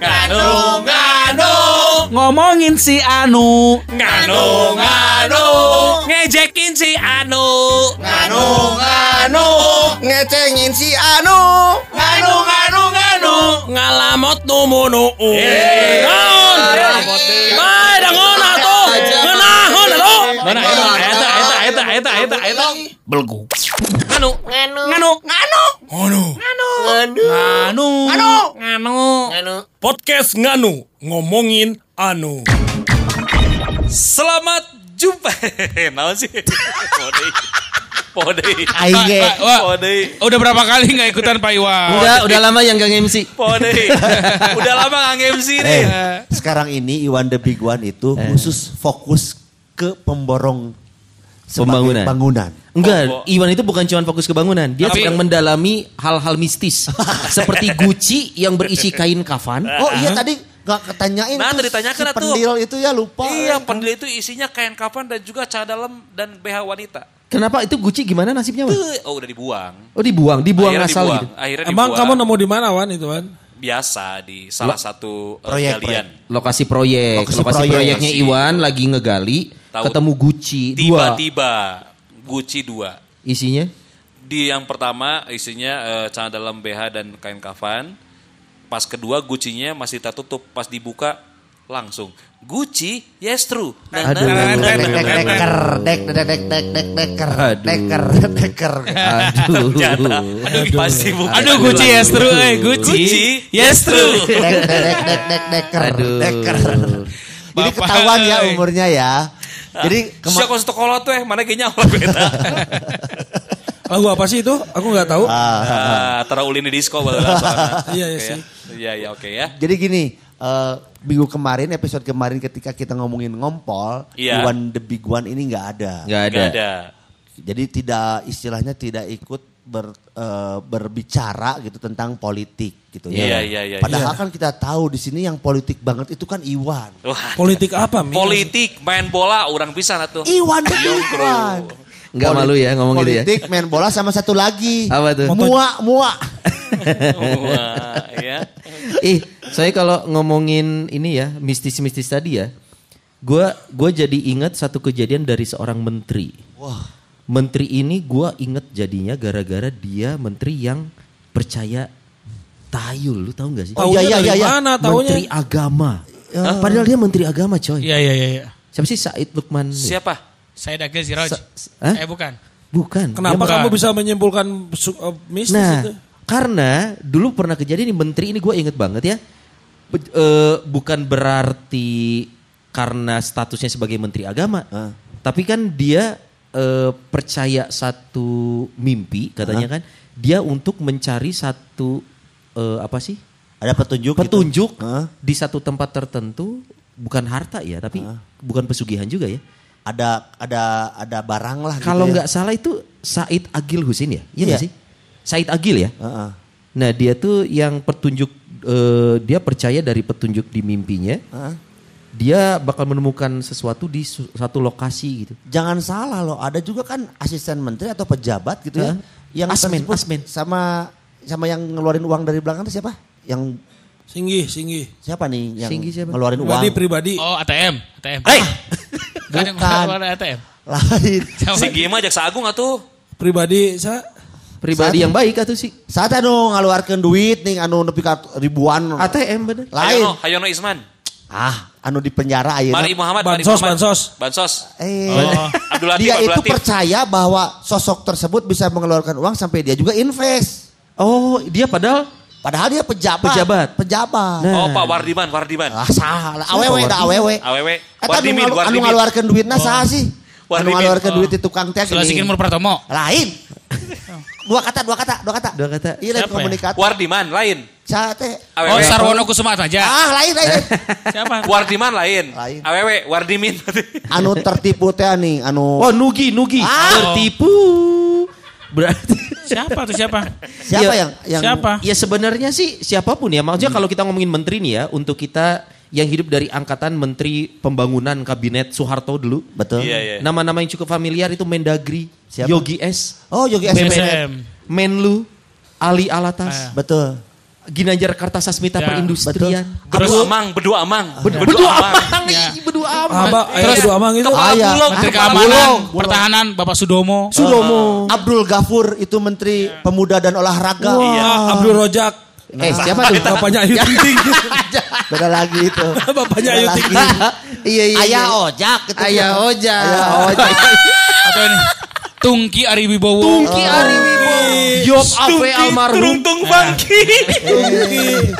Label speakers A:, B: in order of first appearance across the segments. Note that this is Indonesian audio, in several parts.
A: Nganu, nganu,
B: Ngomongin si Anu.
A: nganu, nganu, ngejekin si Anu, nganu, nganu,
C: Ngecengin si Anu.
A: nganu, nganu, nganu, ngalamot numunu. Naon? Bae dangon atuh. Ngeunahon atuh. Mana eta eta eta eta eta eta eta belgu. Nganu, nganu, nganu, nganu, nganu, nganu, nganu, nganu. Podcast Nganu ngomongin anu. Selamat jumpa. Naon sih? Pode. Pode.
C: Aing ge.
B: Wah,
A: Pode.
B: udah berapa kali nggak ikutan Pak Iwan?
D: Udah, udah lama yang gak MC.
A: Pode. Udah lama nggak MC nih.
C: Eh, sekarang ini Iwan the Big One itu khusus fokus ke pemborong
D: Pembangunan.
C: bangunan.
D: Enggak,
A: Oh,
D: Iwan itu bukan cuma fokus ke bangunan. Dia
B: Tapi-
D: sedang mendalami hal-hal mistis. seperti Gucci yang berisi kain kafan.
C: Oh iya tadi gak ketanyain
A: Nah,
C: tuh
A: tadi ditanyakan
C: si
A: atuh.
C: pendil itu ya lupa.
A: Iya, pendil itu isinya kain kapan dan juga cara dalam dan BH wanita.
D: Kenapa itu Gucci gimana nasibnya, Wan?
A: Tuh, Oh, udah dibuang.
D: Oh dibuang, dibuang
A: Akhirnya
D: asal
A: dibuang.
D: gitu.
A: Akhirnya
E: Emang
A: dibuang.
E: kamu nemu di mana Wan itu Wan?
A: biasa di salah satu uh,
C: Proyek,
A: galian.
D: Lokasi proyek,
C: Lokasi
D: lokasi,
C: proyek.
D: proyeknya Iwan lagi ngegali,
A: Tahu.
D: ketemu Gucci dua.
A: Tiba-tiba Gucci dua.
D: Isinya
A: Di yang pertama isinya eh, celana dalam BH dan kain kafan. Pas kedua Gucci-nya masih tertutup. Pas dibuka langsung Gucci, yes true. Nah,
D: Aduh.
A: nah, nah, nah,
C: Dek
A: nah,
C: dek
A: nah,
C: deker, dek dek dek dek dek deker,
D: Aduh.
C: deker deker.
D: Aduh.
B: Aduh Gucci yes true, eh Gucci,
A: Gucci,
B: yes true.
C: Dek dek dek dek dek deker,
D: Aduh.
C: deker. Jadi
B: Bapak,
C: ketahuan ya
B: eh.
C: umurnya ya. Jadi
A: Siapa kau sekolah tuh eh mana kayaknya orang beta.
E: Lagu apa sih itu? Aku nggak tahu.
A: Ah, Tara ulin di disco baheula soalnya.
E: Iya, iya
A: Oke
E: sih.
A: ya. Iya iya oke ya.
C: Jadi gini, eh, minggu kemarin episode kemarin ketika kita ngomongin ngompol,
A: Iya.
C: Iwan the Big One ini nggak ada.
D: Nggak ada.
A: Gak ada.
C: Jadi tidak istilahnya tidak ikut ber, eh, berbicara gitu tentang politik gitu
A: Iya,
C: ya.
A: iya, iya,
C: Padahal kan kita tahu di sini yang politik banget itu kan Iwan.
A: Wah,
E: Politik apa? Mi?
A: politik main bola orang bisa tuh.
C: Iwan the Big
A: Yongkro.
C: One.
D: Nggak
C: Poli-
D: malu ya ngomong gitu ya?
C: Politik, main bola sama satu lagi.
D: Apa tuh?
C: Mua, mua.
A: Wah, ya.
D: Ih, saya kalau ngomongin ini ya, mistis-mistis tadi ya, gue gua jadi ingat satu kejadian dari seorang menteri.
C: Wah.
D: Menteri ini gue inget jadinya gara-gara dia menteri yang percaya tayul, lu tahu nggak sih?
C: Oh, iya, iya, iya, iya.
E: Mana taunya?
D: Menteri agama. Padahal dia menteri agama coy.
B: Iya iya iya. iya.
D: Siapa sih Said Lukman?
A: Siapa?
B: Saya Dagil Siroj.
D: Sa- Hah?
B: Eh bukan.
D: Bukan.
E: Kenapa kamu
B: bukan.
E: bisa menyimpulkan eh, mistis
D: Nah,
E: itu?
D: karena dulu pernah kejadian nih menteri ini gue inget banget ya. Be- eh, bukan berarti karena statusnya sebagai menteri agama, tapi kan dia eh, percaya satu mimpi katanya kan, dia untuk mencari satu eh, apa sih
C: Ada petunjuk gitu?
D: petunjuk
C: Hah?
D: di satu tempat tertentu, bukan harta ya, tapi bukan pesugihan juga ya.
C: Ada ada ada barang lah gitu
D: Kalau
C: ya.
D: nggak salah itu Said Agil Husin ya, iya
C: Iya.
D: sih? Said Agil ya.
C: Heeh.
D: Nah dia tuh yang petunjuk eh, dia percaya dari petunjuk di mimpinya,
C: Heeh.
D: Dia bakal menemukan sesuatu di su- satu lokasi gitu.
C: Jangan salah loh, ada juga kan asisten menteri atau pejabat gitu ya.
D: Hah?
C: Yang
D: Asmen, asmen.
C: sama sama yang ngeluarin uang dari belakang itu siapa? Yang
E: Singgih, singgih.
C: siapa nih yang
D: Singgi siapa?
C: ngeluarin uang?
E: Pribadi, pribadi.
B: Oh ATM, ATM.
D: Hey,
B: Bukan yang
C: bukan.
B: ATM.
C: Lain.
B: Siapa?
A: Si Gima Jaksa Agung atuh.
E: Pribadi, saya
D: pribadi
C: Saat-
D: yang baik atau sih?
C: Saat anu ngaluarkan duit nih anu nepi ka ribuan.
D: ATM bener.
C: Lain.
A: Hayono, Hayono Isman.
C: Ah, anu di penjara ayeuna.
A: Mari Muhammad, Mari
E: Bansos,
A: Muhammad.
E: bansos.
A: Bansos.
C: Eh,
B: Oh.
A: Abdul Latif,
C: dia
A: Abdul
C: itu percaya bahwa sosok tersebut bisa mengeluarkan uang sampai dia juga invest.
D: Oh dia padahal
C: Padahal dia pejabat.
D: Pejabat.
C: Pejabat.
A: Oh,
D: Nah.
A: Pak Wardiman, Wardiman.
C: Ah, salah. Awewe dah awewe.
A: Awewe.
C: Eta anu
A: Wardimin,
C: ngalu- anu ngaluarkeun duitna saha sih? Anu
A: Wardimin.
C: ngaluarkeun
A: Oh.
C: duit di tukang teh
B: Sulasikin
C: gini.
B: Mur Pratomo.
C: Lain. Dua kata, dua kata, dua kata.
D: Dua kata.
C: Iya, lain
B: ya?
C: komunikat.
A: Wardiman lain.
C: Teh?
B: Oh. Sarwono Kusuma aja.
C: Ah, lain lain.
B: Siapa?
A: Wardiman lain.
C: Lain.
A: Awewe, Wardimin.
C: anu tertipu teh nih, anu
D: Oh Nugi Nugi
C: Ah.
D: tertipu. Berarti
B: Siapa tuh siapa?
C: siapa
D: Ya,
C: yang yang
B: Siapa?
D: Ya sebenarnya sih siapa pun ya. Maksudnya kalau kita ngomongin menteri nih ya, untuk kita yang hidup dari angkatan menteri pembangunan kabinet Soeharto dulu.
C: Betul.
A: Iya, iya.
D: Nama-nama yang cukup familiar itu Mendagri,
C: Siapa?
D: Yogi S,
C: Oh, Yogi S.
B: BSM.
D: Menlu, Ali Alatas,
C: Betul.
D: Ginanjar Kartasasmita
B: Ya,
D: Perindustrian.
A: Berdua amang, berdua amang.
D: Berdua amang, ih, berdua amang.
E: Apa? Terus Edo Amang itu.
A: Kepala
C: Ayah.
A: bulog.
B: Menteri Keamanan,
A: bulog.
B: Pertahanan, Bapak Sudomo.
C: Sudomo. Abdul Ghafur itu Menteri Pemuda dan Olahraga.
A: Iya.
E: Abdul Rojak.
D: Eh, siapa tuh?
E: Bapaknya Ayu Ting Ting.
C: Beda lagi itu.
E: Bapaknya Ayu. Ting Ting.
D: Iya, iya.
C: Ayah
D: iya.
C: ojak. gitu.
D: Ayah ojak.
C: Ayah ojak.
B: Atau ini, Tungki Ari Wibowo.
D: Tungki Ari Wibowo. Yop Ave almarhum.
A: Teruntung Funky.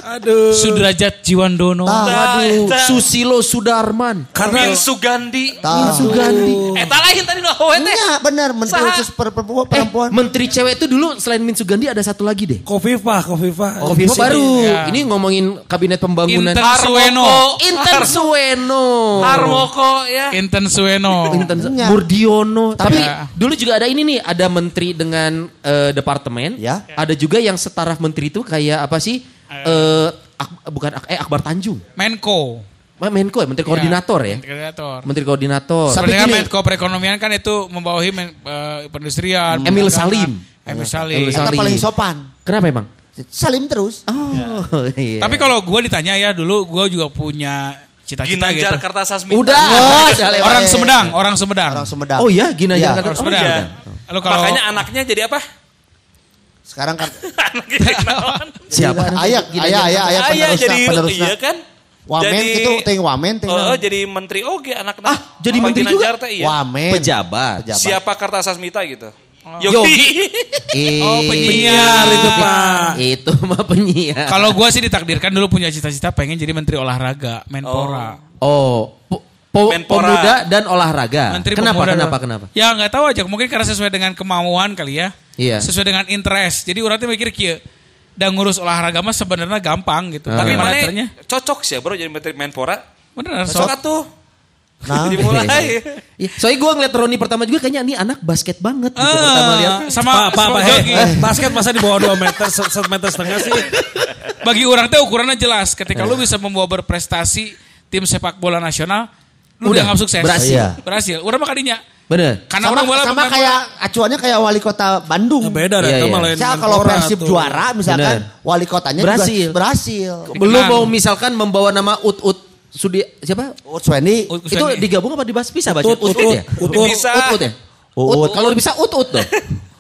E: Aduh.
B: Sudrajat Jiwandono.
D: Waduh,
A: Nah,
D: Susilo Sudarman.
E: Karena
A: Min Sugandi.
C: Tahu.
D: Sugandi.
A: Eh, talahin tadi loh.
C: Iya benar Menteri
A: Saha.
C: khusus per- perempuan.
D: Eh, menteri cewek itu dulu selain Min Sugandi ada satu lagi deh.
E: Kofifa, Kofifa.
D: Kofifa baru.
B: Ya.
D: Ini ngomongin kabinet pembangunan.
B: Inten Suweno.
D: Inten Suweno.
A: Harmoko ya.
B: Inten Suweno.
D: Inten. Murdiono. Tapi
B: Ya.
D: dulu juga ada ini nih, ada menteri dengan eh, departemen.
C: Ya.
D: Ada juga yang setaraf menteri itu kayak apa sih? Eh, Ak- bukan Ak- eh Akbar Tanjung.
B: Menko.
D: Menko ya, menteri koordinator ya.
B: Menteri Koordinator.
D: Menteri koordinator.
B: Sebenarnya
C: gini-
B: Menko Perekonomian kan itu membawahi men, eh, perindustrian.
D: Emil. Salim.
B: Emil Salim.
D: Emil
C: Kata
D: Salim.
C: paling sopan.
D: Kenapa emang?
C: Salim terus.
D: Oh, iya.
B: Tapi kalau gue ditanya ya dulu gue juga punya cita-cita gitu.
A: Ginanjar Kartasasmita.
D: Udah.
C: Oh.
B: Orang Sumedang, orang Sumedang.
C: Orang Sumedang.
D: Oh iya, Ginanjar
C: Iya.
D: kata
B: Orang Sumedang.
A: Iya.
B: Lalu kalau
A: Makanya anaknya jadi apa?
C: Sekarang kan?
D: Siapa?
C: Ayah, ayah, ayah, ayah
A: Ah, iya,
C: penerusna,
A: jadi
C: penerusna.
A: iya kan?
C: Wamen
A: Jadi-
C: itu ting wamen ting.
A: Oh,
C: naon.
A: jadi menteri oge anak
D: Ah, jadi menteri juga?
A: Iya.
C: Wamen.
D: Pejabat.
C: Pejabat.
A: Siapa Kartasasmita gitu?
D: Yogi.
A: Yogi.
B: Oh, penyiar itu, Pak.
D: Itu mah penyiar.
B: kalau gue sih ditakdirkan dulu punya cita-cita pengen jadi menteri olahraga, Menpora.
D: Oh, po- po-
A: Menpora.
D: pemuda dan olahraga.
B: Menteri
D: kenapa?
B: Pemuda
D: Kenapa?
B: dan-
D: Kenapa?
B: Ya nggak tahu aja, mungkin karena sesuai dengan kemauan kali ya.
D: Iya.
B: Sesuai dengan interest. Jadi orang tuh mikir kieu, dan ngurus olahraga mah sebenarnya gampang gitu.
D: Ah.
A: Tapi mana
B: caranya?
A: cocok sih ya bro jadi menteri Menpora.
B: Beneran
A: Cocok
B: sok.
A: atuh.
C: Nah,
A: Dimulai.
D: Iya, soalnya gue ngeliat Roni pertama juga kayaknya ini anak basket banget gitu
B: Ah,
D: pertama lihat.
B: sama sama
E: Pak, eh, eh, basket masa di bawah 2 meter, 1 meter setengah sih.
B: Bagi orang teh ukurannya jelas. Ketika lu bisa membawa berprestasi tim sepak bola nasional,
D: Udah,
B: dianggap sukses.
D: berhasil.
C: Iya.
B: Berhasil. Udah mah kadinya.
D: Bener.
B: Karena
C: sama,
B: orang bola
C: sama kayak acuannya kayak wali kota Bandung.
E: Ya beda
D: Iya,
E: itu
D: iya.
C: Misal kalau Persib juara misalkan
D: Bener.
C: wali kotanya
D: Berhasil.
C: juga berhasil.
D: Belum mau misalkan membawa nama Ut Ut Sudi siapa?
C: Utsweni,
B: Ut-
D: Itu digabung apa dibahas bisa baca?
E: Ut, Ut,
D: ya?
E: Ut,
B: Ut.
A: Bisa.
D: Ut, Ut ya? Ut. Kalau bisa Ut Ut dong.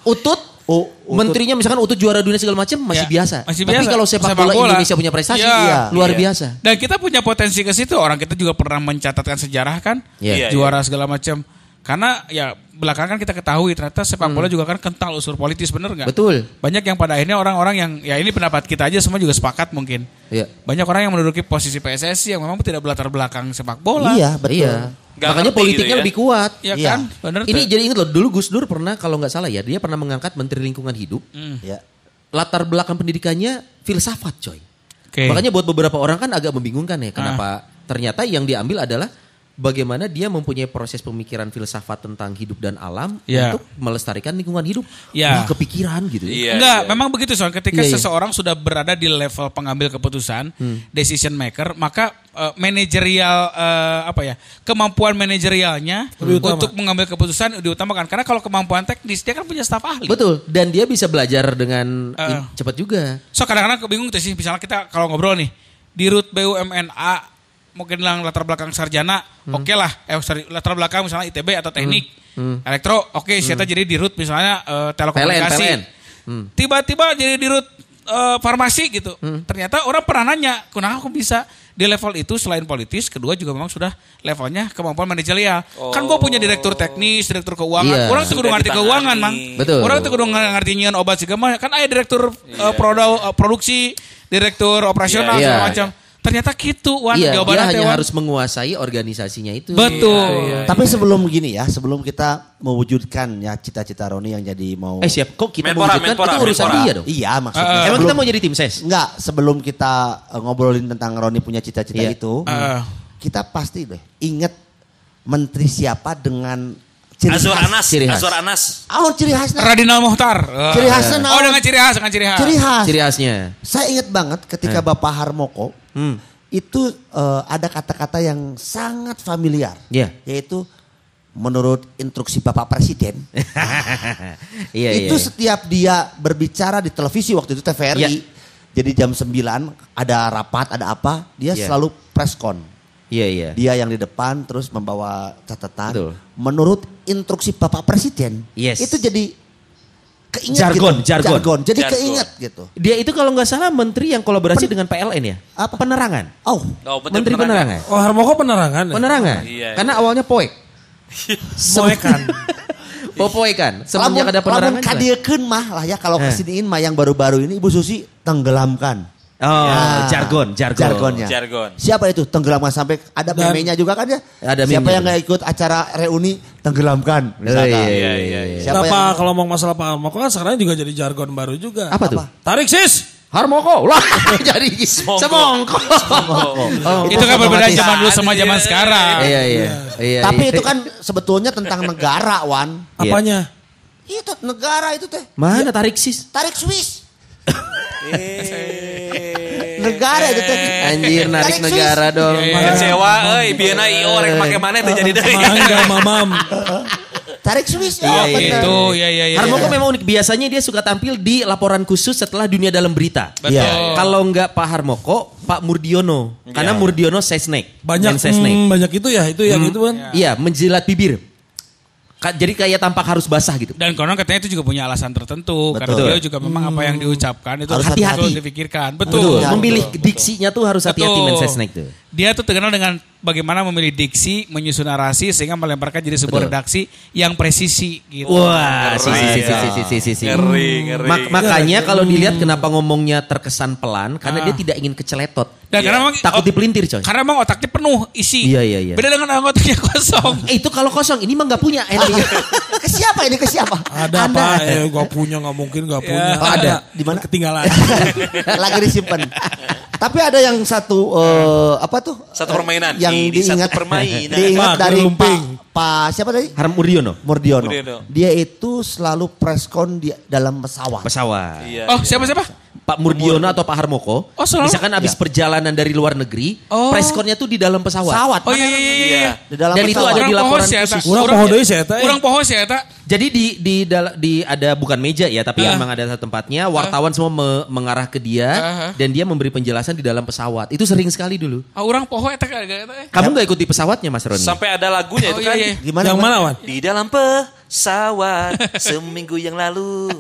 D: Utut
C: U- Utut.
D: Menterinya misalkan Utut juara dunia segala macam masih
B: Ya,
D: biasa.
B: masih
D: Tapi
B: biasa.
D: kalau sepak,
B: Sepak
D: bola,
B: bola,
D: Indonesia punya prestasi,
B: iya.
C: Iya.
D: luar
A: Iya.
D: biasa.
B: Dan kita punya potensi ke situ. Orang kita juga pernah mencatatkan sejarah kan.
D: Iya.
B: Juara segala macam. Karena ya belakangan kita ketahui ternyata sepak
D: Hmm.
B: bola juga kan kental unsur politis bener nggak?
D: Betul.
B: Banyak yang pada akhirnya orang-orang yang ya ini pendapat kita aja semua juga sepakat mungkin.
D: Iya.
B: Banyak orang yang menduduki posisi PSSI yang memang tidak berlatar belakang sepak bola.
C: Iya, betul.
D: Iya.
A: Nggak
D: Makanya politiknya
A: gitu ya.
D: lebih kuat.
B: Ya
C: Iya.
B: kan? Bener
D: Ini
B: tuh.
D: jadi ingat loh, dulu Gus Dur pernah kalau nggak salah ya, dia pernah mengangkat Menteri Lingkungan Hidup.
C: Ya.
D: Latar belakang pendidikannya filsafat, coy.
B: Oke.
D: Makanya buat beberapa orang kan agak membingungkan ya, kenapa ternyata yang diambil adalah bagaimana dia mempunyai proses pemikiran filsafat tentang hidup dan alam
B: Ya.
D: untuk melestarikan lingkungan hidup.
B: Ya.
D: Wah, kepikiran gitu. ya.
A: Iya,
B: Enggak,
A: iya.
B: memang begitu soal ketika
D: Iya, iya.
B: seseorang sudah berada di level pengambil keputusan,
D: Hmm.
B: decision maker, maka eh, manajerial eh, apa ya kemampuan manajerialnya
E: utama.
B: untuk mengambil keputusan diutamakan karena kalau kemampuan teknis dia kan punya staf ahli.
D: Betul, dan dia bisa belajar dengan
B: Uh.
D: cepat juga.
B: So kadang-kadang kebingung tuh sih misalnya kita kalau ngobrol nih di root BUMN A mungkin lang latar belakang sarjana
D: Hmm.
B: oke lah eh sorry latar belakang misalnya ITB atau teknik elektro oke siapa jadi di root misalnya eh, telekomunikasi
D: PLN. Hmm.
B: tiba-tiba jadi di root eh, farmasi gitu ternyata orang pernah nanya kenapa aku bisa di level itu selain politis kedua juga memang sudah levelnya kemampuan manajerial kan gue punya direktur teknis direktur keuangan
D: Iya.
B: orang tuh kudu
A: Sudah
B: ngerti keuangan mang
D: Betul.
B: orang tuh kudu ngerti nyian obat segala kan ada direktur
A: Iya.
B: eh, produ- eh, produksi direktur operasional
D: Iya.
B: segala
D: Iya.
B: macam ternyata gitu wan
D: Iya, dia hanya
B: ya, Wan.
D: harus menguasai organisasinya itu.
B: betul
C: Tapi sebelum gini ya, sebelum kita mewujudkan ya cita-cita Roni yang jadi mau
D: Eh siap, kok kita
A: Menpora,
D: mewujudkan
A: Menpora,
D: itu urusan
A: Menpora.
D: dia dong.
C: Iya maksudnya.
B: Eh,
D: Emang
C: sebelum,
D: kita mau jadi tim ses?
C: Enggak, sebelum kita eh, ngobrolin tentang Roni punya cita-cita
D: Iya.
C: itu,
B: Eh.
C: kita pasti deh inget menteri siapa dengan ciri
A: Azwar
C: khas.
A: Anas,
D: Ciri khas.
A: Azwar Anas.
C: Oh, ciri khasnya.
B: Radinal Muhtar Eh.
C: Ciri khasnya
B: oh
C: naon?
B: dengan ciri khas dengan ciri khas
C: Ciri khas.
D: Ciri khasnya.
C: Saya ingat banget ketika Bapak Harmoko
D: Hmm.
C: itu eh, ada kata-kata yang sangat familiar,
D: Iya.
C: yaitu menurut instruksi Bapak Presiden,
D: Iya, iya.
C: itu setiap dia berbicara di televisi waktu itu TVRI,
D: Iya.
C: jadi jam 9 ada rapat, ada apa, dia
D: Iya.
C: selalu preskon.
D: Iya, iya.
C: Dia yang di depan terus membawa catatan.
D: Betul.
C: Menurut instruksi Bapak Presiden,
D: Yes.
C: itu jadi keinget
D: Jargon,
C: gitu.
D: jargon.
C: Jadi
A: Jargon.
C: keinget gitu.
D: Dia itu kalau nggak salah menteri yang kolaborasi dengan PLN ya?
C: Apa?
D: Penerangan.
C: Oh,
A: Oh,
D: Menteri penerangan.
E: Oh Harmoko penerangan. ya?
D: Penerangan.
A: Iya,
D: Karena awalnya poek.
E: Moekan.
D: Oh poek kan. Semenjak ada penerangan.
C: lamun kadiekeun mah lah ya kalau
D: Eh.
C: kesiniin mah yang baru-baru ini Ibu Susi tenggelamkan.
D: Oh,
C: Ya.
D: jargon, jargon.
C: Jargonnya.
A: Jargon.
C: Siapa itu tenggelamkan sampai ada memenya juga kan ya?
D: Ada
C: Siapa
D: meme-nya.
C: yang nggak ikut acara reuni tenggelamkan
D: Oh,
C: misalkan.
D: iya, iya,
A: Iya,
D: iya.
A: iya.
C: Siapa
E: Kenapa
C: yang
E: kalau ngomong masalah Pak Harmoko kan sekarang juga jadi jargon baru juga.
D: Apa tuh?
E: Tarik sis.
D: Harmoko lah jadi semongko. Oh,
B: Itu kan berbeda zaman dulu sama zaman sekarang.
D: Iya iya. Iya.
C: Tapi
D: iya.
C: itu kan sebetulnya tentang negara, Wan.
D: Iya.
E: Apanya?
C: Itu negara itu teh.
D: mana tarik sis?
C: Tarik Swiss. Negara itu teh.
D: Anjir narik
C: Tarik
D: negara
C: Swiss.
D: dong.
A: Kecewa euy, biena IO rek make mana teh jadi deui.
E: Mangga mamam.
C: Tarik Swiss.
D: Iya,
C: oh,
D: iya.
B: Itu ya ya ya.
D: Harmoko memang unik. Biasanya dia suka tampil di laporan khusus setelah dunia dalam berita.
B: Betul.
C: Iya.
D: Kalau nggak Pak Harmoko, Pak Murdiono. Karena Murdiono sesnek.
E: Banyak
D: sesnek.
E: hmm, banyak itu ya, itu yang itu kan.
D: Iya, menjilat bibir. Jadi kayak tampak harus basah gitu.
B: Dan konon katanya itu juga punya alasan tertentu karena
C: Betul.
B: beliau juga memang apa yang diucapkan itu
C: Harus hati-hati.
B: betul dipikirkan.
D: Betul.
B: Betul.
C: Betul.
D: Memilih diksinya tuh harus hati-hati
B: Betul.
D: main sesnek tuh
B: dia tuh terkenal dengan bagaimana memilih diksi, menyusun narasi sehingga melemparkan jadi sebuah
D: Betul.
B: redaksi yang presisi gitu.
D: Wah, si si si si si si si.
A: Ngeri, ngeri.
D: Mak makanya kalau dilihat kenapa ngomongnya terkesan pelan karena
B: ah.
D: dia tidak ingin keceletot.
B: Dan ya. karena iya. memang,
D: takut dipelintir coy.
B: Karena memang otaknya penuh isi.
D: Iya iya iya.
B: Beda dengan otaknya kosong.
D: Eh, itu kalau kosong, ini emang nggak punya. Eh,
C: ke siapa ini ke siapa?
E: Ada Anda. apa? Eh, gak punya nggak mungkin gak iya. punya.
C: Oh, ada. Di mana?
E: Ketinggalan.
C: Lagi disimpan. Tapi ada yang satu uh, apa tuh?
A: Satu permainan.
C: Yang
A: Ini satu
C: diingat
A: permainan.
C: Diingat
E: Pak,
C: dari. Pak Pak siapa tadi?
D: Harm Murdiono.
C: Murdiono.
A: Murdiono.
C: Dia itu selalu preskon di dalam pesawat.
D: Pesawat.
A: Iya.
B: Oh, siapa siapa?
D: Pak Murdiono atau Pak Harmoko.
B: Oh, selalu?
D: Misalkan habis perjalanan dari luar negeri,
B: Oh.
D: preskonnya tuh di dalam pesawat.
C: Pesawat.
B: Oh iya iya iya. iya.
C: Di dalam
D: Dan itu
C: pesawat.
D: ada di
B: Kurang
D: laporan
B: pohos ya,
D: khusus.
B: Eta.
E: Kurang poho deui sih, Eta, eh.
B: Kurang pohos ya, Eta.
D: Jadi di di dal- di ada bukan meja ya, tapi
B: Ah.
D: emang ada satu tempatnya wartawan semua me- mengarah ke dia
B: Ah.
D: dan dia memberi penjelasan di dalam pesawat. Itu sering sekali dulu.
B: Ah, orang poho eta ka eta.
D: Kamu nggak ikut di pesawatnya Mas Roni?
A: Sampai ada lagunya
B: Oh
A: itu
B: iya
A: kan.
B: iya.
C: Gimana?
E: yang mana, Wan?
A: Di dalam pesawat seminggu yang lalu.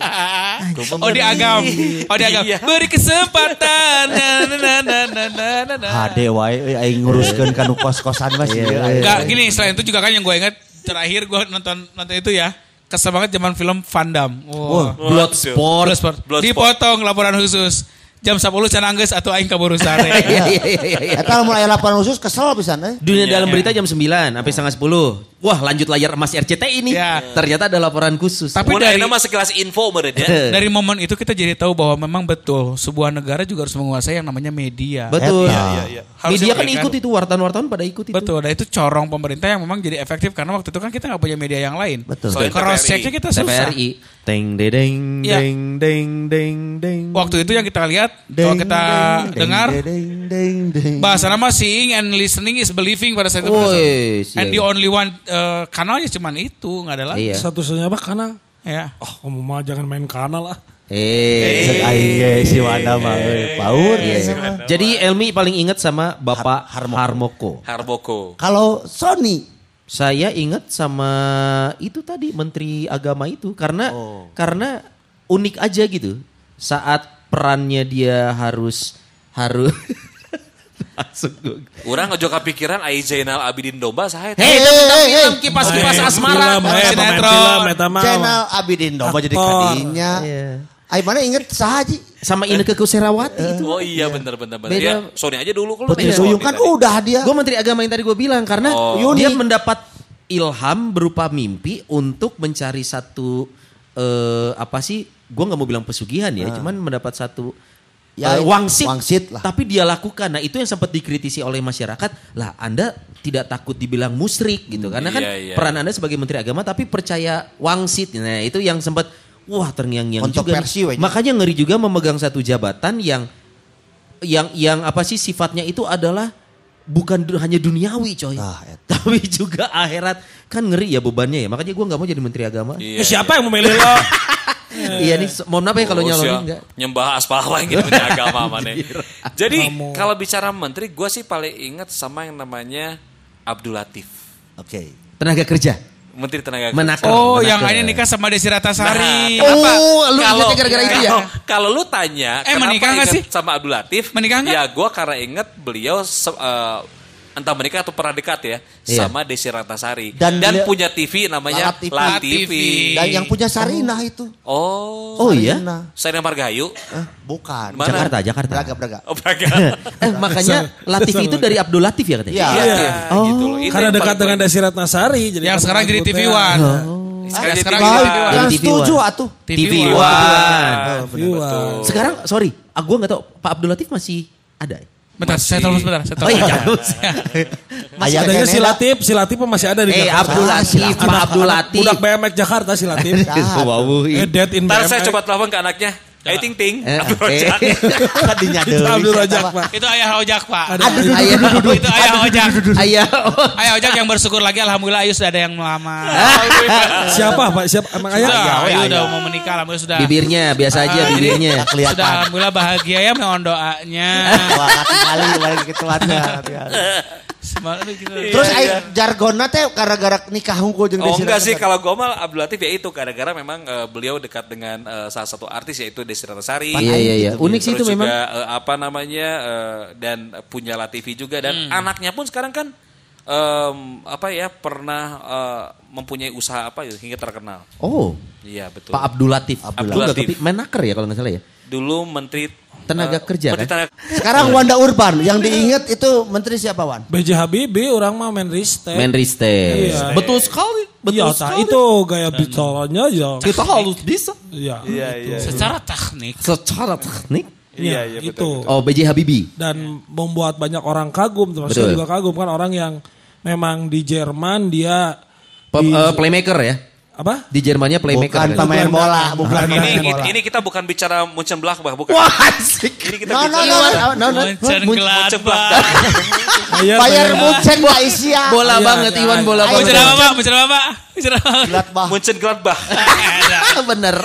B: Oh di agam. Oh di agam.
A: Iya.
B: Beri kesempatan. Na, na, na.
C: Hade wae euy aing nguruskeun kanu kos-kosan mas. Iya,
B: Enggak gini selain itu juga kan yang gue ingat terakhir gue nonton nonton itu ya kesel banget zaman film Van Damme. Wow.
D: Bloodsport.
B: Bloodsport.
A: Bloodsport.
B: Dipotong laporan khusus. Jam 10 can anggeus atau aing kaburu sare.
D: Iya iya iya.
C: Eta mulai laporan khusus kesel pisan eh.
D: Dunia dalam berita jam 9 sampai setengah 10. Wah lanjut layar emas RCTI ini.
B: Iya.
D: Ternyata ada laporan khusus.
B: Tapi dari
A: ayeuna mah sekilas info meureun ya.
B: dari momen itu kita jadi tahu bahwa memang betul sebuah negara juga harus menguasai yang namanya media.
D: Betul.
C: Iya,
A: iya, iya.
B: Harusnya
D: Media kan
B: mereka-
D: ikut itu, wartawan-wartawan pada ikut itu.
B: Betul, dan itu corong pemerintah yang memang jadi efektif karena waktu itu kan kita nggak punya media yang lain.
C: Betul.
A: Selain
B: Cross checknya kita susah.
D: TVRI. Teng dedeng
B: Iya.
D: deng deng deng deng.
B: Waktu itu yang kita lihat, kalau kita dengar,
C: deng, deng, deng.
B: bahasa nama seeing and listening is believing pada saat itu.
D: Woi,
B: and
D: siap.
B: the only one uh, kanalnya cuman itu, nggak ada lagi.
D: Iya.
E: Satu-satunya apa? Karena,
B: Ya.
E: oh kamu mah jangan main kanal lah.
D: Eh.
C: Aing ge si Wanda mah euy, paur.
D: Iya, iya. Jadi Elmi paling ingat sama Bapak
C: Har- Harmoko.
D: Harmoko.
C: Kalau Sony
D: Saya ingat sama itu tadi Menteri Agama itu karena
C: Oh.
D: karena unik aja gitu. Saat perannya dia harus harus.
A: Urang ojo kepikiran Ai Zainal Abidin Domba eta?
D: Hei,
C: hey, hey.
D: film kipas-kipas
E: Main
D: asmara.
E: film, eh, pemain
B: sinetron.
C: channel Abidin Domba jadi kadinya.
D: Iya.
C: Ai mana inget sahaji?
D: Sama Ineke Kuserawati itu.
A: Oh iya bener bener bener.
D: Beda.
A: Ya, Sony aja dulu kalau
C: Putri. Duyung kan udah dia.
D: Gue Menteri Agama yang tadi gue bilang karena
A: Oh.
D: dia mendapat ilham berupa mimpi untuk mencari satu eh, apa sih? Gue nggak mau bilang pesugihan ya, cuman mendapat satu
C: Ya,
D: eh, wangsit,
C: wangsit lah.
D: Tapi dia lakukan. Nah itu yang sempat dikritisi oleh masyarakat. Lah Anda tidak takut dibilang musrik gitu, karena kan
A: Iya, iya.
D: peran Anda sebagai Menteri Agama tapi percaya wangsit. Nah itu yang sempat wah terngiang-ngiang juga.
C: Weh.
D: Makanya ngeri juga memegang satu jabatan yang yang yang apa sih sifatnya itu adalah bukan du- hanya duniawi coy.
C: Ah.
D: Tapi juga akhirat. Kan ngeri ya bebannya ya. Makanya gue nggak mau jadi menteri agama.
E: Ya,
A: Iya,
E: siapa yang memilih lo?
D: Iya nih, mohon maaf ya kalau
A: Oh, siap.
D: enggak.
A: Nyembah aspal lagi punya agama mana. Jadi kalau bicara menteri, gue sih paling ingat sama yang namanya Abdul Latif.
C: Oke.
D: Tenaga kerja.
A: Menteri Tenaga Kerja.
D: Menaker.
B: Oh, yang
D: menaker.
B: ini nikah sama Desi Ratasari.
A: Nah, kenapa?
D: Oh, lu
A: Kalau-
D: gara-gara itu ya?
A: kalau- lu tanya,
B: Eh,
A: kenapa
B: menikah
A: ingat
B: sih?
A: sama Abdul Latif?
B: Menikah nggak?
A: Ya, gue karena inget beliau eh, entah menikah atau pernah dekat ya
D: Iya.
A: sama Desi Ratnasari
C: Dan
A: dan,
C: beliau-
A: punya TV namanya
C: La TV.
A: TV.
C: Dan yang punya Sarinah itu.
A: Oh,
D: Oh iya?
C: Sarinah.
A: saya Margahayu.
C: Eh, bukan.
A: Mana?
D: Jakarta, Jakarta.
C: Braga, Braga.
A: Oh, Braga.
D: eh makanya Latif itu dari Abdul Latif ya katanya?
C: Iya.
A: Iya,
D: Oh.
A: gitu loh. Itu
E: Karena dekat
A: paling
E: dengan. Desi Ratnasari. Jadi
B: Yang
E: kan
B: sekarang jadi. TV One.
D: Oh.
A: Sekarang jadi
B: Sekarang
A: TV
B: jadi
A: One.
B: TV One.
C: Yang setuju
D: One.
C: atuh.
B: TV
D: TV
B: One.
D: One.
A: Ah,
E: TV One.
D: Sekarang sorry, ah, gue nggak tahu Pak Abdul Latif masih ada. ya?
B: Bentar, saya telepon sebentar. Saya
D: Oh iya,
B: telepon.
C: Masih
E: Adanya
C: ada
E: si Latif, si Latif masih ada di
D: Eh
E: Jakarta.
D: Abdul Latif, Pak Abdul Latif.
E: Budak BMX Jakarta si Latif.
D: Wow.
E: Eh, dead in
A: Ntar
E: BMX.
A: saya coba telepon ke anaknya. Ayo ting ting.
D: Eh,
A: Abdul
D: eh.
A: Rojak.
C: Tadinya
E: Itu Abdul Rojak, Pak.
B: Itu ayah ojak, Pak.
D: Ayah,
B: Itu ayah ojak.
D: ayah.
B: Ayah ojak yang bersyukur lagi alhamdulillah Ayu sudah ada yang melamar.
E: Siapa Pak? Siapa? Emang ayah?
B: Sudah, Ayu
C: ayah.
B: udah mau menikah alhamdulillah sudah.
D: Bibirnya biasa aja
B: Ah,
D: bibirnya.
C: Kelihatan.
B: Sudah alhamdulillah bahagia ya mohon doanya.
C: Wah, hati kali balik
B: gitu.
C: Terus ai jargonna teh gara-gara nikah jeung
A: Oh
C: Desi
A: enggak sih kalau gue mal Abdul Latif ya itu gara-gara memang eh, beliau dekat dengan eh, salah satu artis yaitu Desi Ratnasari.
D: Iya iya iya. Unik sih itu
A: Terus
D: memang.
A: juga eh, apa namanya eh, dan punya La TV juga dan
D: Hmm.
A: anaknya pun sekarang kan em, apa ya pernah eh, mempunyai usaha apa ya hingga terkenal.
D: Oh,
A: Iya betul.
D: Pak Abdul Latif.
C: Abdul
D: Abdul
A: Latif.
D: Latif. Menaker ya kalau nggak salah ya.
A: Dulu menteri
D: Tenaga
A: eh,
D: kerja,
A: Menteri
D: kan?
A: Tenaga
C: Sekarang Wanda Urban yang diingat itu menteri siapa Wan?
E: BJ Habibie orang mah Menristek.
D: Menristek.
E: Iya.
D: Betul sekali. Betul
E: Iya, tak,
D: sekali.
E: itu gaya bicaranya ya.
D: Kita harus bisa.
E: Iya.
A: Iya iya.
B: Secara teknik.
D: Secara teknik.
E: Iya,
A: iya,
E: itu.
D: Oh, BJ Habibie.
E: Dan membuat banyak orang kagum, termasuk
D: Betul.
E: juga kagum kan orang yang memang di Jerman dia
D: Pe-
E: di-
D: eh, playmaker ya.
E: Apa?
D: Di Jermannya playmaker.
C: Bukan
D: kan?
C: pemain bola, bukan
A: Ini,
C: bola.
A: ini kita bukan bicara Mönchengladbach bukan.
D: Wah, asik.
A: Ini kita
C: No, no,
A: bicara
C: no, no, no, no.
B: Munchen. Gladbach.
E: Bayar,
C: Munchen Isya.
D: Bola banget Iwan bola banget.
B: Munchen apa, Pak? Munchen apa, Pak? Munchen apa?
C: Gladbach.
D: Bener.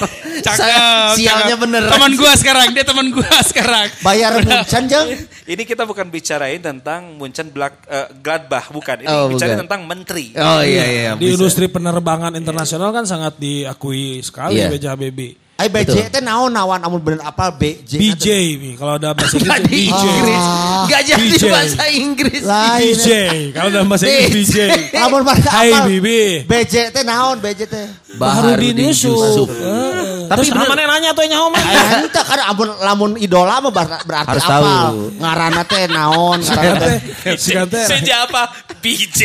B: Cakep.
D: Saya- Sialnya
B: cakep.
D: bener.
B: Teman gua sekarang, dia teman gua sekarang.
C: Bayar Munchen jeung
A: Ini kita bukan bicarain tentang Munchen Black, eh, Gladbach bukan. Ini
D: Oh, bukan.
A: tentang menteri.
D: Oh iya iya.
E: Di
D: bisa.
E: industri penerbangan internasional kan sangat diakui sekali
D: Iya.
E: BJ
C: Ai BJ teh naon nawan amun bener apa BJ.
E: BJ kalau ada bahasa
D: Gak di
E: Inggris BJ.
D: Inggris. Gak jadi
E: BJ.
D: bahasa Inggris.
C: Lain.
E: BJ kalau dalam bahasa Inggris BJ.
C: Lamun mereka
E: Hai
C: apa?
E: Bibi.
C: BJ teh naon BJ teh?
E: Baharudin Yusuf.
D: Tapi
E: Terus
D: bener-
E: mana nanya tuh nyaho mah?
C: Aya ente kan amun lamun idola mah ber- berarti
D: Harus.
C: Ngaranna teh naon? Ngaranna teh
A: Sejak apa? BJ.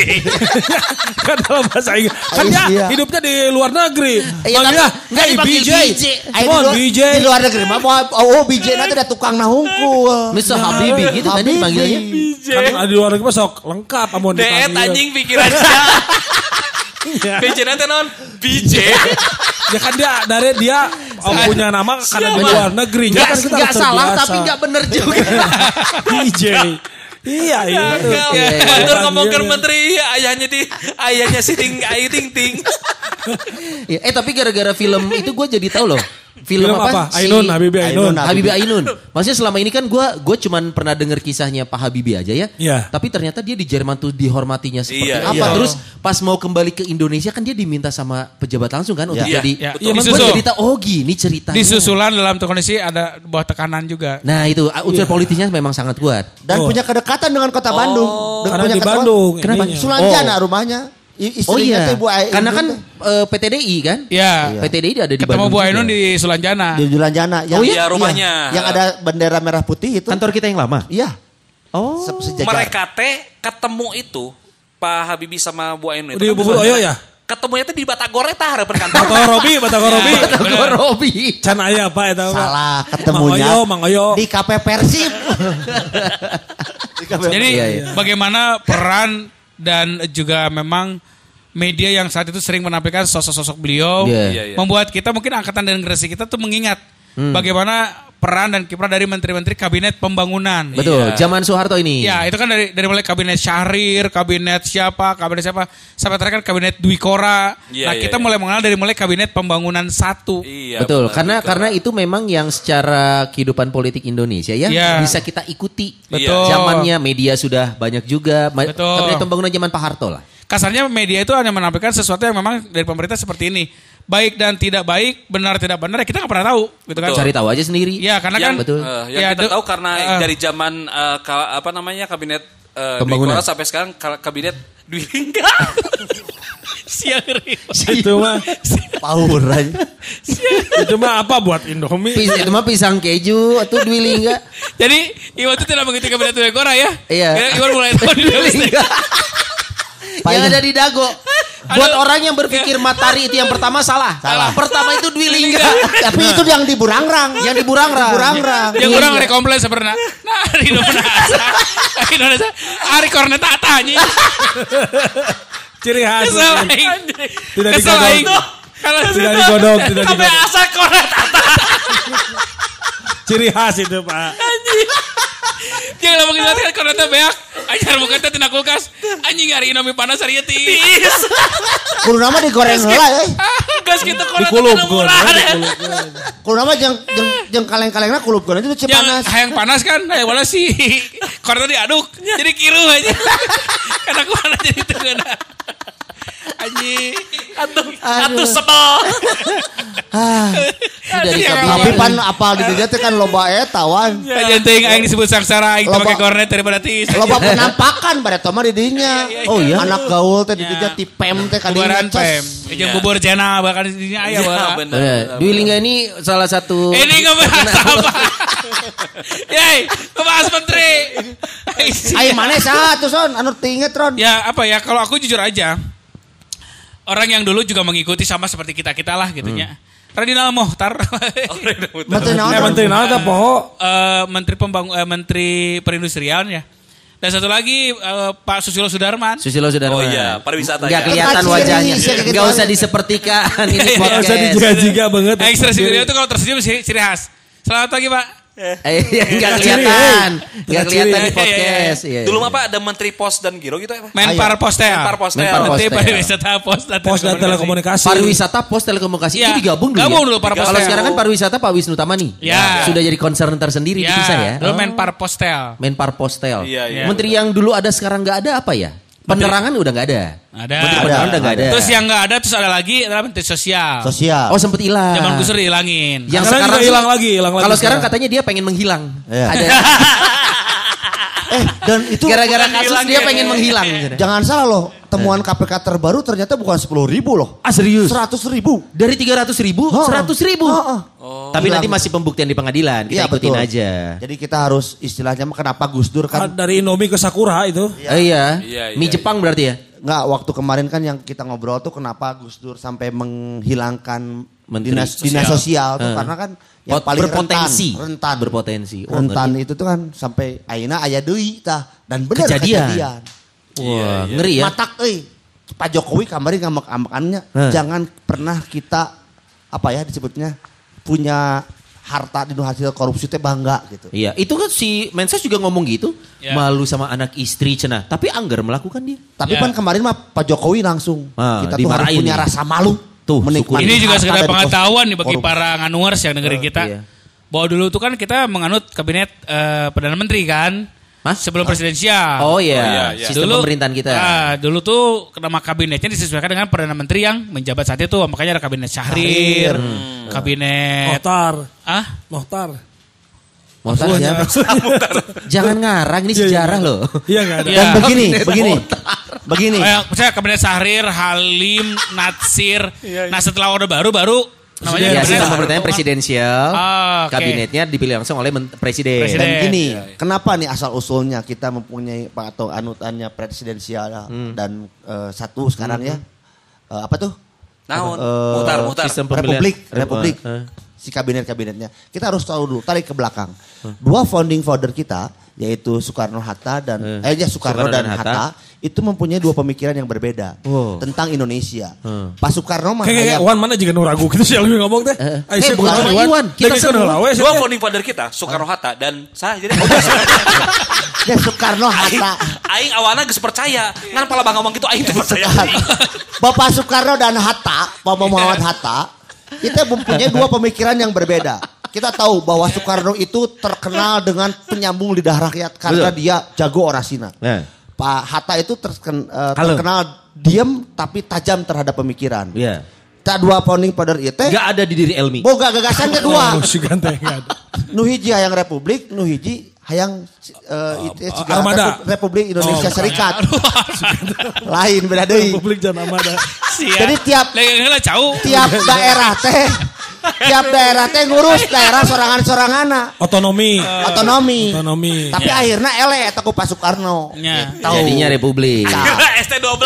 E: kan dalam bahasa Inggris. Kan
C: Iya.
E: dia hidupnya di luar negeri.
D: Iya,
E: Manggilnya,
D: tapi nggak
E: hey
D: dipanggil
E: BJ. On
C: luar-
E: BJ.
C: Di luar negeri mah mau- oh BJ nanti ada tukang nahungkul.
D: Mr. Habibie gitu kan
C: Habibie.
D: dipanggilnya.
E: Kan di luar negeri mah sok lengkap amun
A: Deet
E: dipanggil.
A: anjing pikirannya. BJ nanti non BJ.
E: Ya kan dia dari dia oh, punya nama karena di luar negeri.
D: Gak,
E: kan kita
D: gak salah
E: terbiasa.
D: tapi gak bener juga.
E: BJ. Iya iya.
D: Iya, iya.
A: Batur ngomong ke
E: Iya.
A: menteri, ayahnya di ayahnya si ting ayu ting ting.
D: Ya, eh tapi gara-gara film itu gue jadi tahu loh. Film,
E: Film apa? Ainun, Habibie Ainun.
C: Ainun,
D: Habibie Ainun. Maksudnya selama ini kan gue gue cuman pernah dengar kisahnya Pak Habibie aja ya.
E: Iya.
D: Tapi ternyata dia di Jerman tuh dihormatinya seperti
A: Iya,
D: apa.
A: iya.
D: Terus pas mau kembali ke Indonesia kan dia diminta sama pejabat langsung kan untuk
A: Iya,
D: jadi.
B: iya.
D: Iya,
B: Iya,
D: gue tahu oh gini ceritanya.
B: Di susulan dalam kondisi ada bawah tekanan juga.
D: Nah itu unsur politisnya memang sangat kuat.
C: Dan
E: Oh.
C: punya kedekatan dengan kota Bandung. Dan
E: Karena
C: punya
E: di
C: kedekatan-
E: Bandung.
D: Kenapa?
E: ininya.
C: Sulanjana rumahnya. I-
D: Oh
C: Istrinya
D: iya.
C: teh Bu Ai-
D: Karena
C: Ainun
D: kan
C: teh.
D: eh, PTDI kan.
B: Iya.
D: PTDI ada di
B: Ketemu
D: Bandung.
B: Bu
D: juga.
B: Ainun di Sulanjana.
C: di Sulanjana yang
A: iya? rumahnya.
C: Yang ada bendera merah putih itu.
D: Kantor kita yang lama.
C: Iya.
D: Oh.
C: se- sejajar.
A: Mereka teh ketemu itu Pak Habibie sama Bu Ainun itu.
E: Di
A: kan Sulanjana.
E: Oyo ya?
A: Ketemunya tuh di Batagor eta harapan kantor.
E: Batagor Robi, Batagor Robi.
D: Gue Robi.
E: Can aya apa eta? Pak?
C: Salah
E: Mang
C: ketemunya
E: Oyo, Mang Oyo.
C: di KP Persib. Di KP
B: Jadi
D: Iya, iya.
B: bagaimana peran dan juga memang media yang saat itu sering menampilkan sosok-sosok beliau
D: Iya.
A: Iya, iya.
B: membuat kita mungkin angkatan dan generasi kita tuh mengingat
D: Hmm.
B: bagaimana peran dan kiprah dari menteri-menteri kabinet pembangunan.
D: Betul, zaman Soeharto ini.
B: Ya, itu kan dari dari mulai kabinet Syahrir, kabinet siapa, kabinet siapa, sampai terakhir kan kabinet Dwi Kora.
A: Iya,
B: nah,
A: iya,
B: kita
A: iya.
B: mulai mengenal dari mulai kabinet pembangunan satu.
A: Iya.
D: Betul,
A: benar,
D: karena
A: betul.
D: karena itu memang yang secara kehidupan politik Indonesia ya
B: Iya.
D: bisa kita ikuti.
B: Betul.
D: Zamannya media sudah banyak juga.
B: Betul.
D: Kabinet pembangunan zaman Pak Harto lah.
B: Kasarnya media itu hanya menampilkan sesuatu yang memang dari pemerintah seperti ini. Baik dan tidak baik, benar tidak benar, ya kita nggak pernah tahu, gitu kan?
D: Cari tahu aja sendiri.
B: Ya, karena
A: yang,
B: kan
D: betul.
A: eh, yang
B: Ya,
A: kita tahu karena
B: eh.
A: dari zaman eh, ka- apa namanya kabinet eh, Dwi
D: Pembangunan.
A: Sampai sekarang ka- kabinet Dwi Lingga.
B: siang.
E: Itu mah
C: Power
E: itu mah apa buat Indomie?
D: Pis- itu mah pisang keju atau Dwi Lingga.
B: Jadi Iwan itu tidak mengikuti kabinet Dwi Kora ya?
D: Iya.
B: Ya, Iwan mulai tahu di
D: Dwi Lingga. yang ada di Dago. Buat
B: Aduh.
D: orang yang berpikir matahari itu yang pertama salah.
C: Salah.
D: Pertama itu Dwi Lingga.
C: Tapi itu yang di Burangrang.
D: Yang di Burangrang.
C: Burangrang.
B: Yang orang hari komplain sebenarnya. Nah, hari Indonesia. Indonesia. Hari kornet tata anjing.
E: Ciri khas.
B: Kesel aing.
E: Tidak digodok.
B: aing. Kalau
E: Tidak digodok, tidak
B: Sampai
E: digodok.
B: asa kornet tata.
E: Ciri khas itu Pak.
B: Jangan lama kita kan kornetnya beak. Ajar bukan teh tina kulkas. Anjing hari Indomie panas hari tiis.
C: Kudu nama digoreng heula euy.
B: Gas kita teh
E: gue.
B: murah.
C: Kudu nama jeung jeung jeung kaleng-kalengna kulupkeun itu cek
B: Yang
C: panas.
B: hayang panas kan, hayang mana sih? Kornetnya diaduk, jadi kiru aja. Karena kornet jadi tengah. Anjing. Atuh, atuh sebel.
C: Ah,
D: Dari
C: tapi pan apal di dieu teh kan loba eta wan.
B: Aja ting aing disebut saksara aing teu
C: Loba-
B: make kornet daripada tiis.
C: Loba penampakan pada toma di dinya.
D: Oh, iya?
C: Anak gaul teh di dinya ti pem teh
B: Bubaran
C: kadinya
B: pem. Jeung bubur jena bahkan di dinya aya
A: Iya,
B: baheula.
A: benar,
D: Benar.
A: benar,
D: Dwi Lingga ini salah satu
B: Ini ngebahas apa? Yai, ngebahas menteri.
C: Ai mana satu son anu tinget ron.
B: Ya apa ya kalau aku jujur aja orang yang dulu juga mengikuti sama seperti kita kita lah gitunya. Radinal Mohtar,
C: Menteri naon?
E: Eh menteri naon poho?
B: Eh, Menteri Pembangun, eh, Menteri Perindustrian ya. Dan satu lagi eh, Pak Susilo Sudarman.
D: Susilo Sudarman.
A: Oh iya, pariwisata
D: Nggak
A: ya.
D: kelihatan wajahnya.
C: gitu
D: usah disepertikan ini
B: Nggak
E: usah dijaga-jaga banget.
B: Ekspresi beliau itu kalau tersenyum ciri, ciri khas. Selamat pagi Pak.
D: Eh, Nggak
E: Ciri,
D: kelihatan.
E: eh.
D: Nggak
E: Ciri.
D: kelihatan di
B: Iya, iya,
D: podcast. Iya,
A: Dulu
D: iya.
A: mah Pak ada Menteri Pos dan Giro gitu ya Pak.
B: Menpar Postel.
A: Menpar Postel.
D: Menpar
B: Menteri
D: Postel.
B: Pariwisata Pos dan
E: Pos dan telekomunikasi.
D: Pariwisata Pos Telekomunikasi
B: Iya,
D: itu digabung dulu
B: gabung
D: ya?
B: dulu, Pariwisata.
D: Kalau sekarang kan pariwisata Pak Wisnu Tamani.
B: Ya.
D: Sudah jadi concern tersendiri
B: Ya,
D: dipisah ya.
B: dulu Menpar Postel.
D: Menpar Postel.
A: Iya, iya.
D: Menteri yang dulu ada sekarang nggak ada apa ya? Penerangan udah nggak ada.
B: Ada.
D: Penerangan udah nggak ada.
B: Terus yang nggak ada terus ada lagi adalah Menteri Sosial.
C: Sosial.
D: Oh sempet hilang.
B: Zaman Gus Dur dihilangin.
D: Yang
E: Sekarang
D: sekarang
E: hilang lagi, hilang lagi
D: Kalau sekarang katanya dia pengen menghilang.
C: Iya.
D: Ada
C: Eh dan itu
D: gara-gara kasus dia
A: ya.
D: pengen menghilang.
C: jangan salah loh. Temuan KPK terbaru ternyata bukan 10 ribu loh.
D: Ah serius?
C: 100 ribu.
D: Dari 300 ribu,
C: Oh.
D: 100 ribu.
C: Oh, oh.
D: Tapi
C: Hilang.
D: nanti masih pembuktian di pengadilan. Kita
C: Iya,
D: ikutin
C: betul.
D: aja.
C: Jadi kita harus istilahnya kenapa Gus Dur
E: Ah,
C: kan
E: Dari Indomie ke Sakura itu.
D: Eh, iya.
A: Iya, iya,
D: Mie Jepang berarti ya?
C: nggak waktu kemarin kan yang kita ngobrol tuh kenapa Gus Dur sampai menghilangkan
D: Menteri
C: dinas
D: sosial.
C: dinas sosial tuh
D: Eh.
C: karena kan yang
D: Pot-
C: paling
D: berpotensi.
C: rentan, rentan,
D: Berpotensi. Oh,
C: rentan
D: ngerti.
C: itu tuh kan sampai aina aya deui tah dan benar
D: Kejadian.
C: kejadian.
D: Wah, ngeri ya.
C: Matak euy. Pak Jokowi kemarin ngamak-amakannya
D: Heh.
C: jangan pernah kita apa ya disebutnya punya harta di hasil korupsi teh bangga gitu.
D: Iya, itu kan si Mensos juga ngomong gitu,
B: Ya.
D: malu sama anak istri cenah. Tapi anggar melakukan dia.
C: Tapi
B: Ya.
C: kan kemarin mah Pak Jokowi langsung
D: Ah,
C: kita tuh harus punya rasa malu.
D: Tuh,
C: menikmati
B: Ini juga sekedar pengetahuan nih bagi
C: korupsi.
B: para nganuers yang dengerin kita.
D: iya.
B: Bahwa dulu tuh kan kita menganut kabinet eh, Perdana Menteri kan.
D: Hah?
B: Sebelum presidensial.
D: Oh iya,
A: Oh, iya, iya.
D: sistem pemerintahan kita.
B: ah, dulu tuh nama kabinetnya disesuaikan dengan Perdana Menteri yang menjabat saat itu. Makanya ada kabinet Syahrir, kabinet...
E: Mohtar.
B: Ah?
E: Mohtar.
D: Mohtar siapa? Jangan ngarang, ini sejarah loh.
E: Iya nggak ada.
B: Iya.
C: Dan begini, begini. Begini.
B: Eh, saya kabinet Syahrir, Halim, Natsir. Nah setelah Orde Baru, baru namanya
D: Ya, sistem pemerintahan presidensial.
B: Ah, oke.
D: Kabinetnya dipilih langsung oleh presiden.
B: Presiden.
C: Dan gini,
B: Iya,
C: kenapa nih asal usulnya kita mempunyai Pak atau anutannya presidensial
B: Hmm.
C: dan eh, satu sekarang ya Eh, apa tuh?
A: Naon?
C: Eh,
A: Mutar, mutar.
D: Sistem pemilihan
C: Republik, Republik.
D: Eh,
C: si kabinet-kabinetnya. Kita harus tahu dulu, tarik ke belakang. Dua founding father kita, yaitu Soekarno Hatta dan eh, ya Soekarno,
D: Soekarno
C: dan,
D: dan
C: Hatta,
D: Hatta.
C: itu mempunyai dua pemikiran yang berbeda
D: Oh.
C: tentang Indonesia. Pak Soekarno mah
E: Kayak Wan mana juga nu ragu gitu sih yang ngomong teh.
C: Eh,
E: Aisyah
C: bukan
E: kumaha,
C: sama
D: Iwan, kita
E: Kita
D: semua.
A: Dua founding father kita, Soekarno Hatta dan saya jadi
C: Ya Soekarno
A: aing,
C: Hatta.
A: aing awalnya geus percaya. Ngan pala bang ngomong gitu aing teu percaya.
C: Bapak Soekarno dan Hatta, Bapak Muhammad Hatta, kita mempunyai dua pemikiran yang berbeda. Kita tahu bahwa Soekarno itu terkenal dengan penyambung lidah rakyat karena
D: Betul.
C: dia jago orasina.
D: Nah.
C: Pak Hatta itu terken-
D: Halo.
C: terkenal diam tapi tajam terhadap pemikiran.
D: Iya.
C: Tak dua founding father itu teh
D: Gak ada di diri Elmi.
C: boga gagasan kedua.
E: Oh, si ganteng nggak ada.
C: Nu hiji hayang republik, nu hiji hayang eh, itu
E: Oh,
C: siga
E: Armada.
C: Repu- Republik Indonesia
E: Oh,
C: Serikat. Lain beda deui.
E: Publik jangan amada.
B: Sia.
C: Jadi tiap tiap daerah teh tiap daerah teh ngurus daerah sorangan-sorangana
E: Otonomi.
C: otonomi.
E: Otonomi.
C: Tapi akhirnya ele eta ku Pak Soekarno.
B: Ya.
C: Tahu.
D: Jadinya Republik.
A: ST12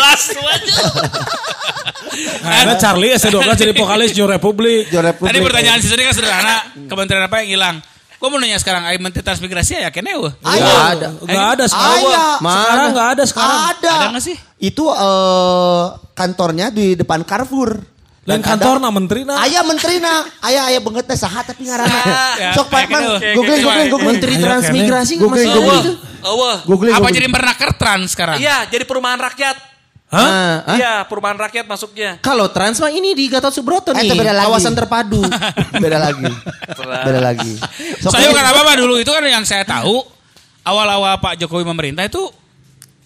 E: Nah, ada Charlie S12 jadi vokalis New Republik.
C: Jo Republik.
B: Tadi pertanyaan sisanya kan sederhana. Kementerian apa yang hilang? Gue mau nanya sekarang, Ayo Menteri Transmigrasi ya kene.
C: Ayo.
D: Gak ada.
E: Enggak ada sekarang.
C: Aya.
E: Sekarang enggak ada sekarang.
C: Ada.
B: Ada nggak sih?
C: Itu eh, kantornya di depan Carrefour. Dan
E: kantor
C: ada-
E: na menteri na.
C: Aya menterina, aya aya banget teh saha tapi ngaranna.
B: Ya,
C: Sok Pak
B: kayak
C: Man,
B: gitu.
C: googling googling googling.
D: Menteri Transmigrasi
C: Googling,
D: masih
C: googling. Googling
B: Apa
C: googling.
B: jadi Pernaker Trans sekarang?
A: Iya, jadi perumahan rakyat.
E: Hah?
D: Ah, ah.
A: Iya, perumahan rakyat masuknya.
D: Kalau trans mah ini di Gatot Subroto nih,
C: itu beda lagi.
D: kawasan terpadu.
C: Beda lagi. Beda lagi. Sok
B: Saya bukan apa-apa dulu itu kan yang saya tahu awal-awal Pak Jokowi memerintah itu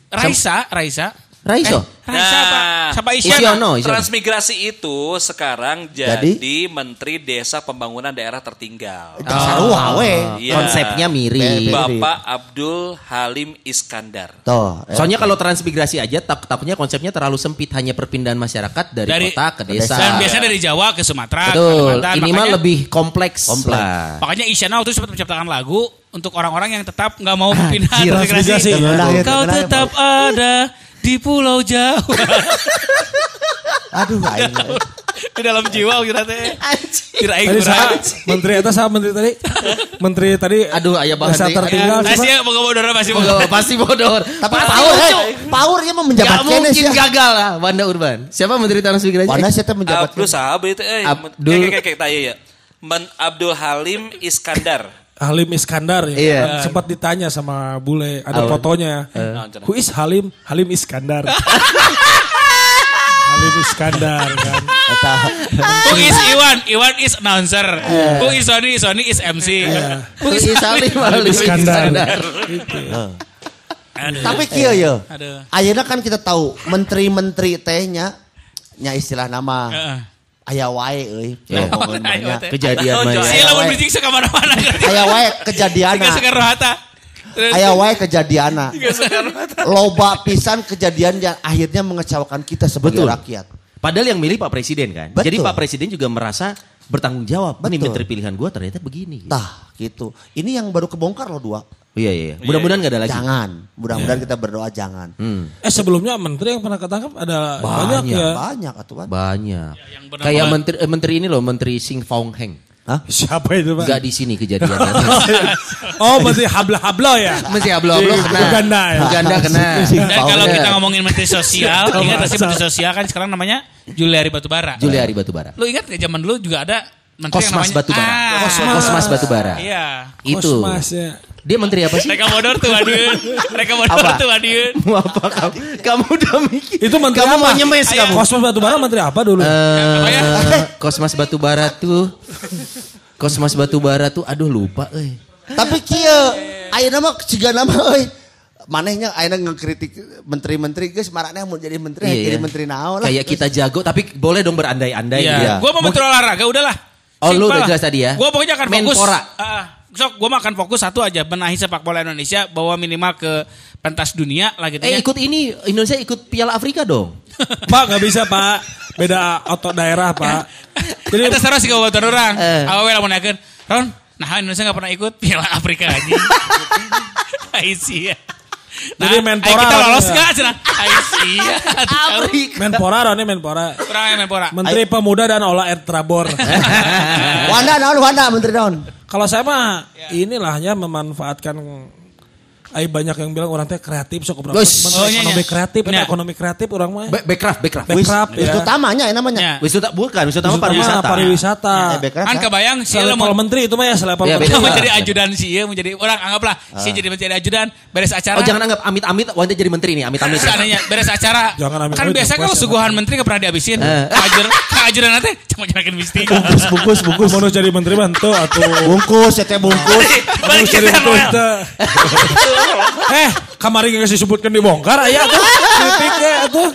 B: Raisa, Raisa.
D: Raiso?
B: Eh, Raisa apa? Siapa Isyana?
A: Transmigrasi itu sekarang jadi,
C: Jadi?
A: Menteri Desa Pembangunan Daerah Tertinggal.
C: Sarua we.
A: Iya.
D: Konsepnya mirip.
A: Bapak Abdul Halim Iskandar.
C: Tuh. eh.
D: Soalnya kalau transmigrasi aja tak takutnya konsepnya terlalu sempit hanya perpindahan masyarakat dari,
B: Dari-
D: kota ke desa.
B: Dan biasanya dari Jawa ke Sumatera,
D: Betul.
B: Kalimantan.
D: Ini mah lebih kompleks,
C: Kompleks.
D: lah.
B: Makanya Isyana waktu itu sempat menciptakan lagu untuk orang-orang yang tetap nggak mau pindah transmigrasi.
C: ya,
B: Kau
C: kenapa?
B: tetap ada di Pulau Jawa.
C: Aduh, aing.
B: di dalam jiwa kita teh. Kurang.
E: saha? Menteri eta saha menteri tadi? Menteri tadi
D: Aduh, aya bahan deui.
E: tertinggal
B: Nah,
E: coba.
B: sih mau bodor masih mau.
D: Oh, pasti bodor.
C: Tapi
D: Pasti
C: power, eh, powernya mah menjabat
D: Gak mungkin
C: ya.
D: gagal lah Wanda Urban. Siapa Menteri Transmigrasi?
C: Mana sih teh menjabat
A: Abdul sahabat itu eh
D: Abdul-
A: kayak kayak kayak tanya ya. Men Abdul Halim Iskandar.
E: Halim Iskandar ya.
D: Iya.
E: Sempat ditanya sama bule, ada
D: Apa?
E: fotonya.
A: Cenah.
E: Who is Halim? Halim Iskandar. Halim Iskandar kan.
B: Who is Iwan? Iwan is announcer. Who is Sony? Sony is MC. Who is
D: Salim Halim
E: Iskandar.
D: Iskandar.
C: Tapi kieu ya. Ayeuna kan kita tahu menteri-menteri tehnya nya istilah nama
B: Heeh.
C: Aya wae euy.
B: Nah.
D: Kejadian
A: Oh,
D: mah.
A: Joy.
B: Si
C: Ayo,
B: lamun bridging ke mana-mana.
C: Aya wae kejadiana.
B: Tiga segar rohata. Terus
C: Aya wae kejadiana. Loba pisan kejadian yang akhirnya mengecewakan kita sebagai
D: Betul.
C: rakyat.
D: Padahal yang milih Pak Presiden kan.
C: Betul.
D: Jadi Pak Presiden juga merasa bertanggung jawab. Ini
C: Betul.
D: menteri pilihan gue ternyata begini.
C: Tah, gitu. Ini yang baru kebongkar loh dua.
D: Iya iya. iya. Mudah-mudahan gak ada lagi.
C: Jangan. Mudah-mudahan kita berdoa jangan.
D: Hmm.
E: Eh sebelumnya menteri yang pernah ketangkap ada banyak,
D: Banyak.
E: ya.
C: Banyak atuh.
D: Banyak.
B: yang benar-
D: Kayak menteri eh, menteri ini loh, menteri Sing Fong Heng.
C: Hah?
E: Siapa itu Pak?
D: Gak di sini kejadiannya.
E: Oh menteri habla-habla ya?
D: Mesti ablo-ablo kena.
E: Uganda ya?
D: Uganda kena.
B: Dan kalau
D: Iya.
B: kita ngomongin menteri sosial, ingat gak sih menteri sosial kan sekarang namanya Juliari Batubara.
D: Juliari Batubara.
B: Lu ingat ya zaman dulu juga ada menteri
D: Kosmas
B: yang namanya
D: Batubara.
B: Ah,
D: Kosmas. Kosmas Batubara.
B: Iya.
D: Itu.
E: Kosmas ya.
D: Dia menteri apa sih?
B: Mereka bodor tuh Adiun. Mereka
D: Apa?
B: tuh Adiun.
D: Mau apa kamu? Kamu udah mikir.
E: Itu menteri
D: kamu
E: apa?
D: mau nyemes
B: Ayo.
D: kamu.
E: Kosmos Batubara menteri apa dulu?
B: Apa ya?
D: Eh, Kosmas Batubara tuh. Kosmas Batubara tuh aduh lupa euy.
C: Tapi kieu ayeuna mah siga nama euy. Manehnya ayeuna ngekritik menteri-menteri geus marane mau jadi menteri
D: Iya,
C: jadi
D: iya.
C: menteri naon lah.
D: Kayak kita jago tapi boleh dong berandai-andai
B: Iya.
D: gitu.
B: Gua mau menteri olahraga udahlah.
D: Oh, lu
B: Simpel
D: udah
B: lah.
D: jelas tadi ya?
B: Gua pokoknya akan fokus.
D: Menpora.
B: Ah, sok gua mah akan fokus satu aja benahi sepak bola Indonesia bawa minimal ke pentas dunia lah gitu
D: Eh
B: ya.
D: ikut ini Indonesia ikut Piala Afrika dong.
E: Pak nggak bisa Pak. Beda otot daerah Pak. Jadi
B: Kita sekarang sih kabupaten orang.
D: Eh.
B: Awewe lamun yakeun. Ron, nah Indonesia nggak pernah ikut Piala Afrika aja. Ya.
E: Jadi
B: Nah,
E: Menpora
B: ayo kita lolos gak? Ayo sia.
E: Menpora Roni Menpora.
B: Kurang ya Menpora.
E: Menteri Pemuda dan Olah Air Trabor.
C: Wanda naon Wanda menteri naon?
E: Kalau saya mah inilah ya memanfaatkan Ay banyak yang bilang orang teh kreatif sok berapa.
B: Oh,
E: ekonomi
B: iya, iya.
E: kreatif
B: Iya.
E: ekonomi kreatif orang mah
D: Be- Backcraft, backcraft.
E: Backcraft
C: Wis,
E: ya.
C: Itu tamanya ya namanya.
B: Ya.
D: Wisata bukan, Wisata mah pariwisata.
E: pariwisata.
C: Eh, backcraft,
B: Kan
C: ya.
B: kebayang sih
E: Selevel
B: mau
E: menteri itu mah ya selevel
D: Iya,
E: menteri.
B: menjadi ajudan sih ya menjadi orang anggaplah si jadi menjadi ajudan beres acara.
D: Oh jangan anggap amit-amit Wanda jadi menteri nih, amit-amit.
B: Seandainya beres acara.
E: Jangan ambil
B: kan biasa kalau suguhan menteri gak pernah dihabisin.
D: Eh.
B: Kajur, kajuran nanti cuma jerakin mistik.
C: Bungkus bungkus bungkus.
E: Mau jadi menteri bantu atau
C: Bungkus ya teh bungkus.
B: Balik
E: jadi teh. Eh, kemarin yang disebutkan dibongkar aya tuh. Kritiknya tuh.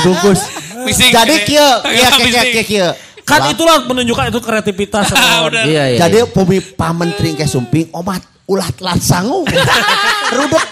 C: Dibungkus. Jadi kieu, kieu kieu kieu kieu.
E: Kan itulah menunjukkan itu kreativitas.
D: Iya, iya.
C: Jadi pumi pamentri ke sumping omat ulat lat sangu. Rudek.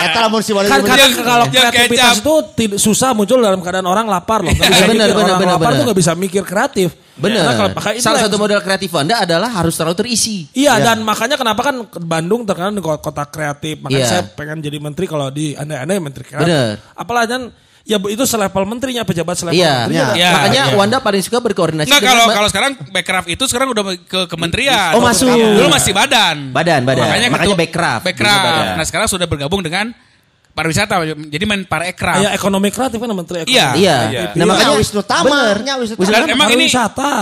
C: Eta lamun si wali
E: kan kalau kreativitas itu susah muncul dalam keadaan orang lapar loh. Bisa
D: Benar, benar, benar,
E: lapar
D: benar.
E: tuh nggak bisa mikir kreatif.
D: Bener.
E: Nah, kalau pakai
D: Salah satu modal kreatif Anda adalah harus terlalu terisi.
E: Iya dan makanya kenapa kan Bandung terkenal di kota kreatif. Makanya
D: Iya.
E: saya pengen jadi menteri kalau di anda-anda menteri kreatif.
D: Bener.
E: Apalagi kan ya itu selevel menterinya pejabat selevel
D: Iya.
E: menterinya.
C: Iya.
B: Iya,
D: Makanya
B: iya.
D: Wanda paling suka berkoordinasi
B: Enggak kalau kalau sekarang backcraft itu sekarang udah ke kementerian.
D: Oh, masuk.
B: Dulu masih badan.
D: Badan, badan.
B: Makanya,
D: Makanya
B: ketua-
D: backcraft.
B: Backcraft.
D: Badan.
B: Nah sekarang sudah bergabung dengan pariwisata. Jadi main parekraf.
E: Iya ekonomi kreatif kan menteri ekonomi.
B: Iya.
D: Iya.
B: Iya.
D: Nah, makanya
C: Wisnu Tama,
D: Bener.
C: nya Wisnu
D: Tama.
B: emang ini
E: Pariwisata.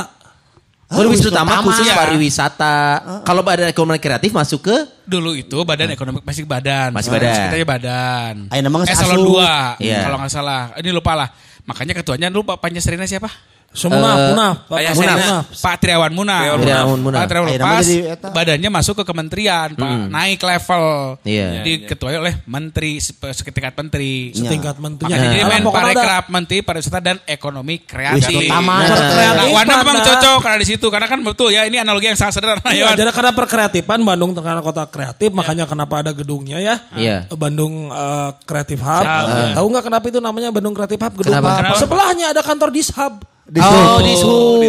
D: Oh, Wisnu Tama
C: Tama.
D: khusus
B: Iya.
D: pariwisata. Kalau badan ekonomi kreatif masuk ke
B: dulu itu badan ekonomi masih badan.
D: Masih badan.
B: Kita aja badan.
C: Ayo namanya
B: Eselon
C: Sasu.
B: 2
D: Iya.
B: kalau nggak salah. Ini lupa lah. Makanya ketuanya dulu Pak Pancasrina siapa?
E: Semua
D: Eh,
E: punah. Munaf.
B: saya Pak Triawan Munaf.
D: Triawan Munaf.
B: Pak Triawan
C: eta.
B: badannya masuk ke kementerian, Pak. Naik level.
D: Iya.
B: Diketuai oleh menteri, se- setingkat menteri.
E: Setingkat menteri.
B: Makanya jadi
E: Nah,
B: main parekraf, menteri pariwisata dan ekonomi kreatif.
D: Nah,
B: Nah,
E: Kreatif,
B: Wanda memang cocok karena di situ karena kan betul ya ini analogi yang sangat sederhana
E: Iya,
B: ya.
E: jadi karena perkreatifan Bandung terkenal kota kreatif, makanya kenapa ada gedungnya ya?
D: Iya.
E: Bandung eh, Creative Hub. Tahu nggak kenapa itu namanya Bandung Creative Hub? Gedung? Sebelahnya ada kantor Dishub.
D: Oh, di Sub.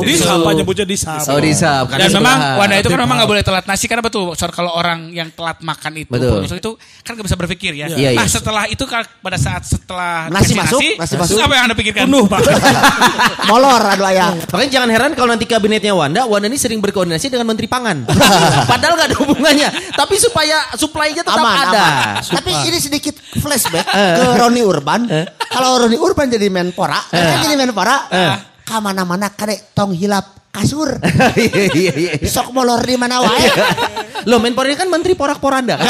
E: Dishub apa nyebutnya Dishub?
D: Oh, di Sub.
B: Dan memang
D: sebelahan.
B: Wanda itu kan memang nggak boleh telat nasi karena betul. Soal kalau orang yang telat makan itu,
D: Betul.
B: itu kan nggak bisa berpikir ya.
D: Iya,
B: nah setelah itu kan pada saat setelah
C: Nasi masuk, nasi masuk.
B: apa yang anda pikirkan?
E: Penuh Pak.
C: Molor adu aya.
D: Makanya jangan heran kalau nanti kabinetnya Wanda, Wanda ini sering berkoordinasi dengan Menteri Pangan. Padahal gak ada hubungannya. Tapi supaya supply-nya tetap
C: Aman,
D: ada.
C: aman. Tapi ini sedikit flashback ke Roni Urban. Kalau Roni Urban jadi Menpora, kan jadi Menpora, kamana-mana kadek tong hilap kasur.
D: Iya, iya, iya.
C: Sok molor di mana wae.
D: Loh, Menpora ini kan Menteri Porak-Poranda kan?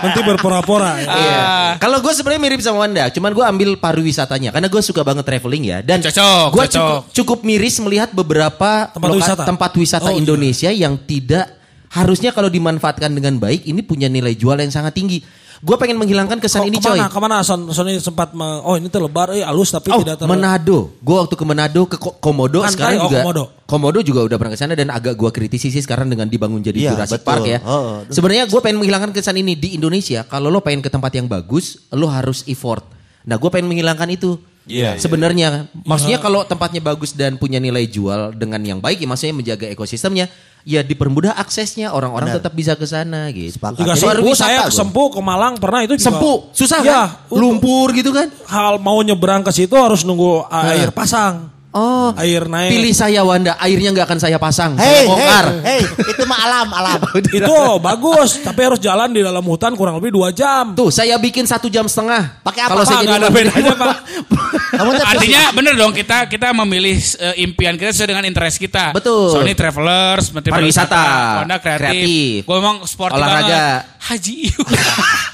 E: Nanti berpora-pora. ya.
D: Kalau gue sebenarnya mirip sama Wanda, cuman gue ambil pariwisatanya karena gue suka banget traveling ya. Dan
B: Cocok,
D: gue
B: cocok.
D: cukup, cukup miris melihat beberapa
E: Tempat
D: loka-
E: wisata.
D: tempat wisata
E: Oh, iya.
D: Indonesia yang tidak harusnya kalau dimanfaatkan dengan baik ini punya nilai jual yang sangat tinggi. Gue pengen menghilangkan kesan
E: Kok
D: ini coy.
E: ke mana? Ke mana? Son, Son ini sempat me- oh ini tuh lebar, eh halus tapi
D: Oh,
E: tidak terlalu.
D: Manado. Gue waktu ke Manado ke Ko- Komodo
E: Pantai,
D: sekarang
E: oh,
D: juga.
E: Komodo.
D: Komodo juga udah pernah ke sana dan agak gue kritisi sih sekarang dengan dibangun jadi
C: Iya,
D: Jurassic
C: betul.
D: Park ya.
C: Oh, aduh.
D: Sebenarnya gue pengen menghilangkan kesan ini di Indonesia. Kalau lo pengen ke tempat yang bagus, lo harus effort. Nah, gue pengen menghilangkan itu.
A: Iya, iya.
D: Sebenarnya, maksudnya kalau tempatnya bagus dan punya nilai jual dengan yang baik, ya maksudnya menjaga ekosistemnya, ya dipermudah aksesnya orang-orang tetap bisa ke sana gitu.
C: Sepakat.
E: Juga
C: Jadi
E: sempu, saya
C: gua.
E: ke Sempu, ke Malang pernah itu juga.
D: Sempu, susah
E: Ya,
D: kan? Lumpur gitu kan?
E: Hal mau nyebrang ke situ harus nunggu air pasang.
D: Oh,
E: Air naik.
D: pilih saya Wanda, airnya nggak akan saya pasang,
C: Hei,
D: saya
C: hei,
D: bongkar.
C: hei, itu mah alam, alam.
E: Itu bagus, tapi harus jalan di dalam hutan kurang lebih dua jam.
D: Tuh, saya bikin satu jam setengah.
C: Pakai apa,
D: Kalau saya jadi
E: Nggak ada bedanya, Pak.
C: Kamu
B: Artinya bener dong kita kita memilih eh, impian kita sesuai dengan interest kita.
D: Betul.
B: Sony Travelers, Menteri
D: Pariwisata,
B: Wanda kreatif.
D: kreatif.
B: Gue memang sporty
D: Olahraga.
B: banget. Haji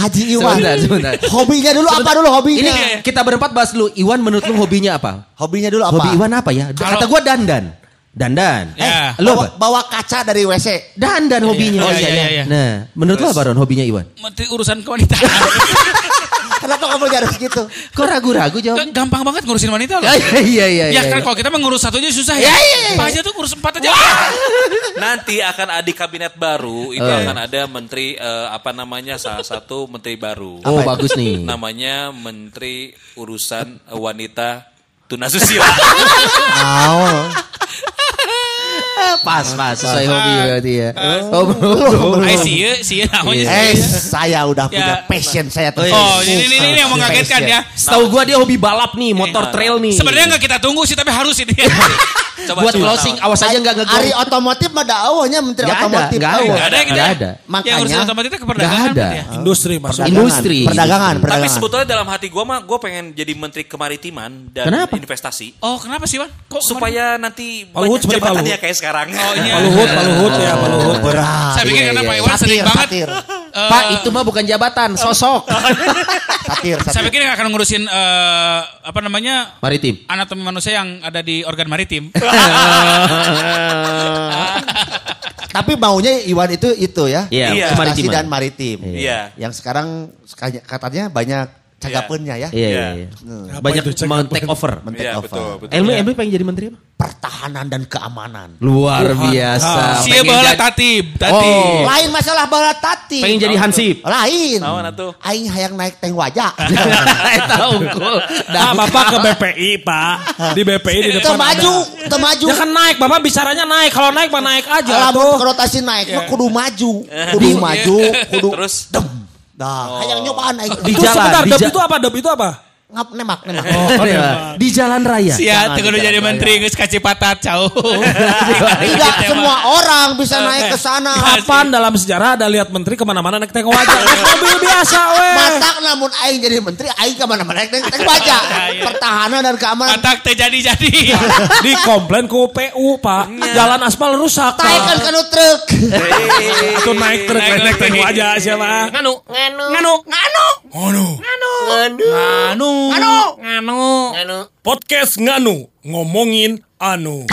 C: Haji Iwan.
D: Sebentar, sebentar.
C: Hobinya dulu apa dulu hobinya?
D: Ini kita berempat bahas dulu. Iwan menurut lu hobinya apa?
C: Hobinya dulu apa?
D: Hobi Iwan apa ya?
B: Kalau-
D: Kata gua dandan. Dandan.
B: Ya.
D: Lu
C: bawa,
D: apa?
C: bawa kaca dari WC.
D: Dandan hobinya.
B: Oh, iya, iya, iya.
D: Nah, menurut lu apa Ron hobinya Iwan?
B: Menteri urusan kewanitaan.
C: Kenapa kamu harus gitu?
D: Kok ragu-ragu jawabnya?
B: Gampang banget ngurusin wanita loh.
D: Ya, iya, iya, iya.
B: Ya
D: iya.
B: kan kalau kita mengurus satu aja susah ya.
D: Ya, iya, iya.
B: Pak aja tuh ngurus empat aja.
A: Nanti akan ada kabinet baru itu
D: Oh.
A: akan ada menteri eh, apa namanya salah satu menteri baru.
D: Oh, bagus nih.
A: Namanya Menteri Urusan Wanita Tunasusila.
C: Oh.
D: Pas, pas. Sesuai hobi berarti ya. Oh, belum.
B: Ay, sih ya, sih ya namanya.
C: Eh,
B: sih ya.
C: saya udah
B: Ya.
C: punya passion saya tuh.
B: Oh, ini, ini, ini yang mengagetkan ya.
D: Setahu gua dia hobi balap nih, motor trail nih.
B: Sebenarnya nggak kita tunggu sih, tapi harus ini.
F: Coba
D: buat closing, awas aja nggak ngegong.
C: Ari otomotif mah dakwahnya menteri
D: ada,
C: otomotif.
D: nggak ada.
C: eueuh.
B: Nggak ada ya.
D: ada.
B: Yang
C: Makanya-
B: urusan otomotif itu ke
D: Nggak
B: perdagangan.
D: ada.
B: ya.
E: Industri maksudnya.
C: Perdagangan,
D: Industri.
C: Perdagangan,
F: Tapi
C: perdagangan.
F: sebetulnya dalam hati gue mah gue pengen jadi menteri kemaritiman dan
D: Kenapa?
F: investasi.
B: Oh, kenapa sih, Wan? Kok
F: Supaya nanti banyak jabatan ya kayak sekarang.
B: Oh, iya.
E: Pak Luhut, Pak Luhut ya, Pak Luhut.
C: Berat.
B: Saya pikir
D: Iya,
B: karena
D: iya,
B: Pak
D: iya.
B: Iwan sering banget.
C: satir.
B: eh,
D: Pak, itu mah bukan jabatan, sosok.
C: Satir,
B: Saya
C: satir.
B: pikir nggak akan ngurusin eh, apa namanya
D: Maritim.
B: anatomi manusia yang ada di organ maritim.
C: Tapi maunya Iwan itu itu ya.
D: Iya,
F: Iya.
C: Investasi
D: kemaritiman.
C: dan maritim.
F: Iya.
C: Yang sekarang katanya banyak cagapennya ya.
D: Iya, iya,
F: Iya.
D: iya. Banyak
E: apa?
D: take over.
C: Men-take
F: Iya,
C: over.
F: betul, betul.
D: Elmi, Elmi pengen jadi menteri apa?
C: Pertahanan dan keamanan.
D: Luar
E: Tuhan.
D: biasa.
B: Sia
D: Pengen
B: baheula
D: jadi-
B: tatib, tatib.
D: Oh.
C: Lain masalah bala tati.
D: Pengen jadi hansip.
C: Lain.
F: Naon atuh?
C: Aing hayang naik tank wajah.
D: Eta unggul.
E: Nah, Bapak ke BPI, Pak. Di BPI di
C: Itu
E: depan
C: maju,
E: ada.
C: itu maju.
E: Ya kan naik, Bapak bicaranya naik. Kalau naik mah naik aja tuh.
C: konotasi naik mah kudu maju. Kudu maju, kudu
F: Terus
C: dem. Dah, hayang nyobaan aing.
D: Di
E: Itu
D: jalan,
E: sebentar,
D: di ja-
E: itu apa? Deb itu apa?
C: Ngap nemak, nemak.
D: Di jalan raya.
B: Sia
C: Jangan
B: teu kudu
C: di
B: jadi menteri geus kacipatat cau.
C: Tidak semua orang bisa naik ke sana.
E: Kapan dalam sejarah ada lihat menteri ke mana-mana naik tank wajah? Mobil biasa, weh.
C: Matak namun aing jadi menteri, aing ke mana-mana naik tank wajah. Pertahanan dan keamanan.
B: Matak teh jadi-jadi.
E: Di komplain ke PU, Pak. Jalan aspal rusak,
C: Taekan
E: Pak.
C: kanu truk.
E: Itu naik truk, naik, naik tank wajah siapa?
B: Nganu, nganu,
E: Nganu.
B: nganu,
E: Nganu.
B: Nganu, nganu, nganu.
E: Podcast Nganu. Ngomongin anu.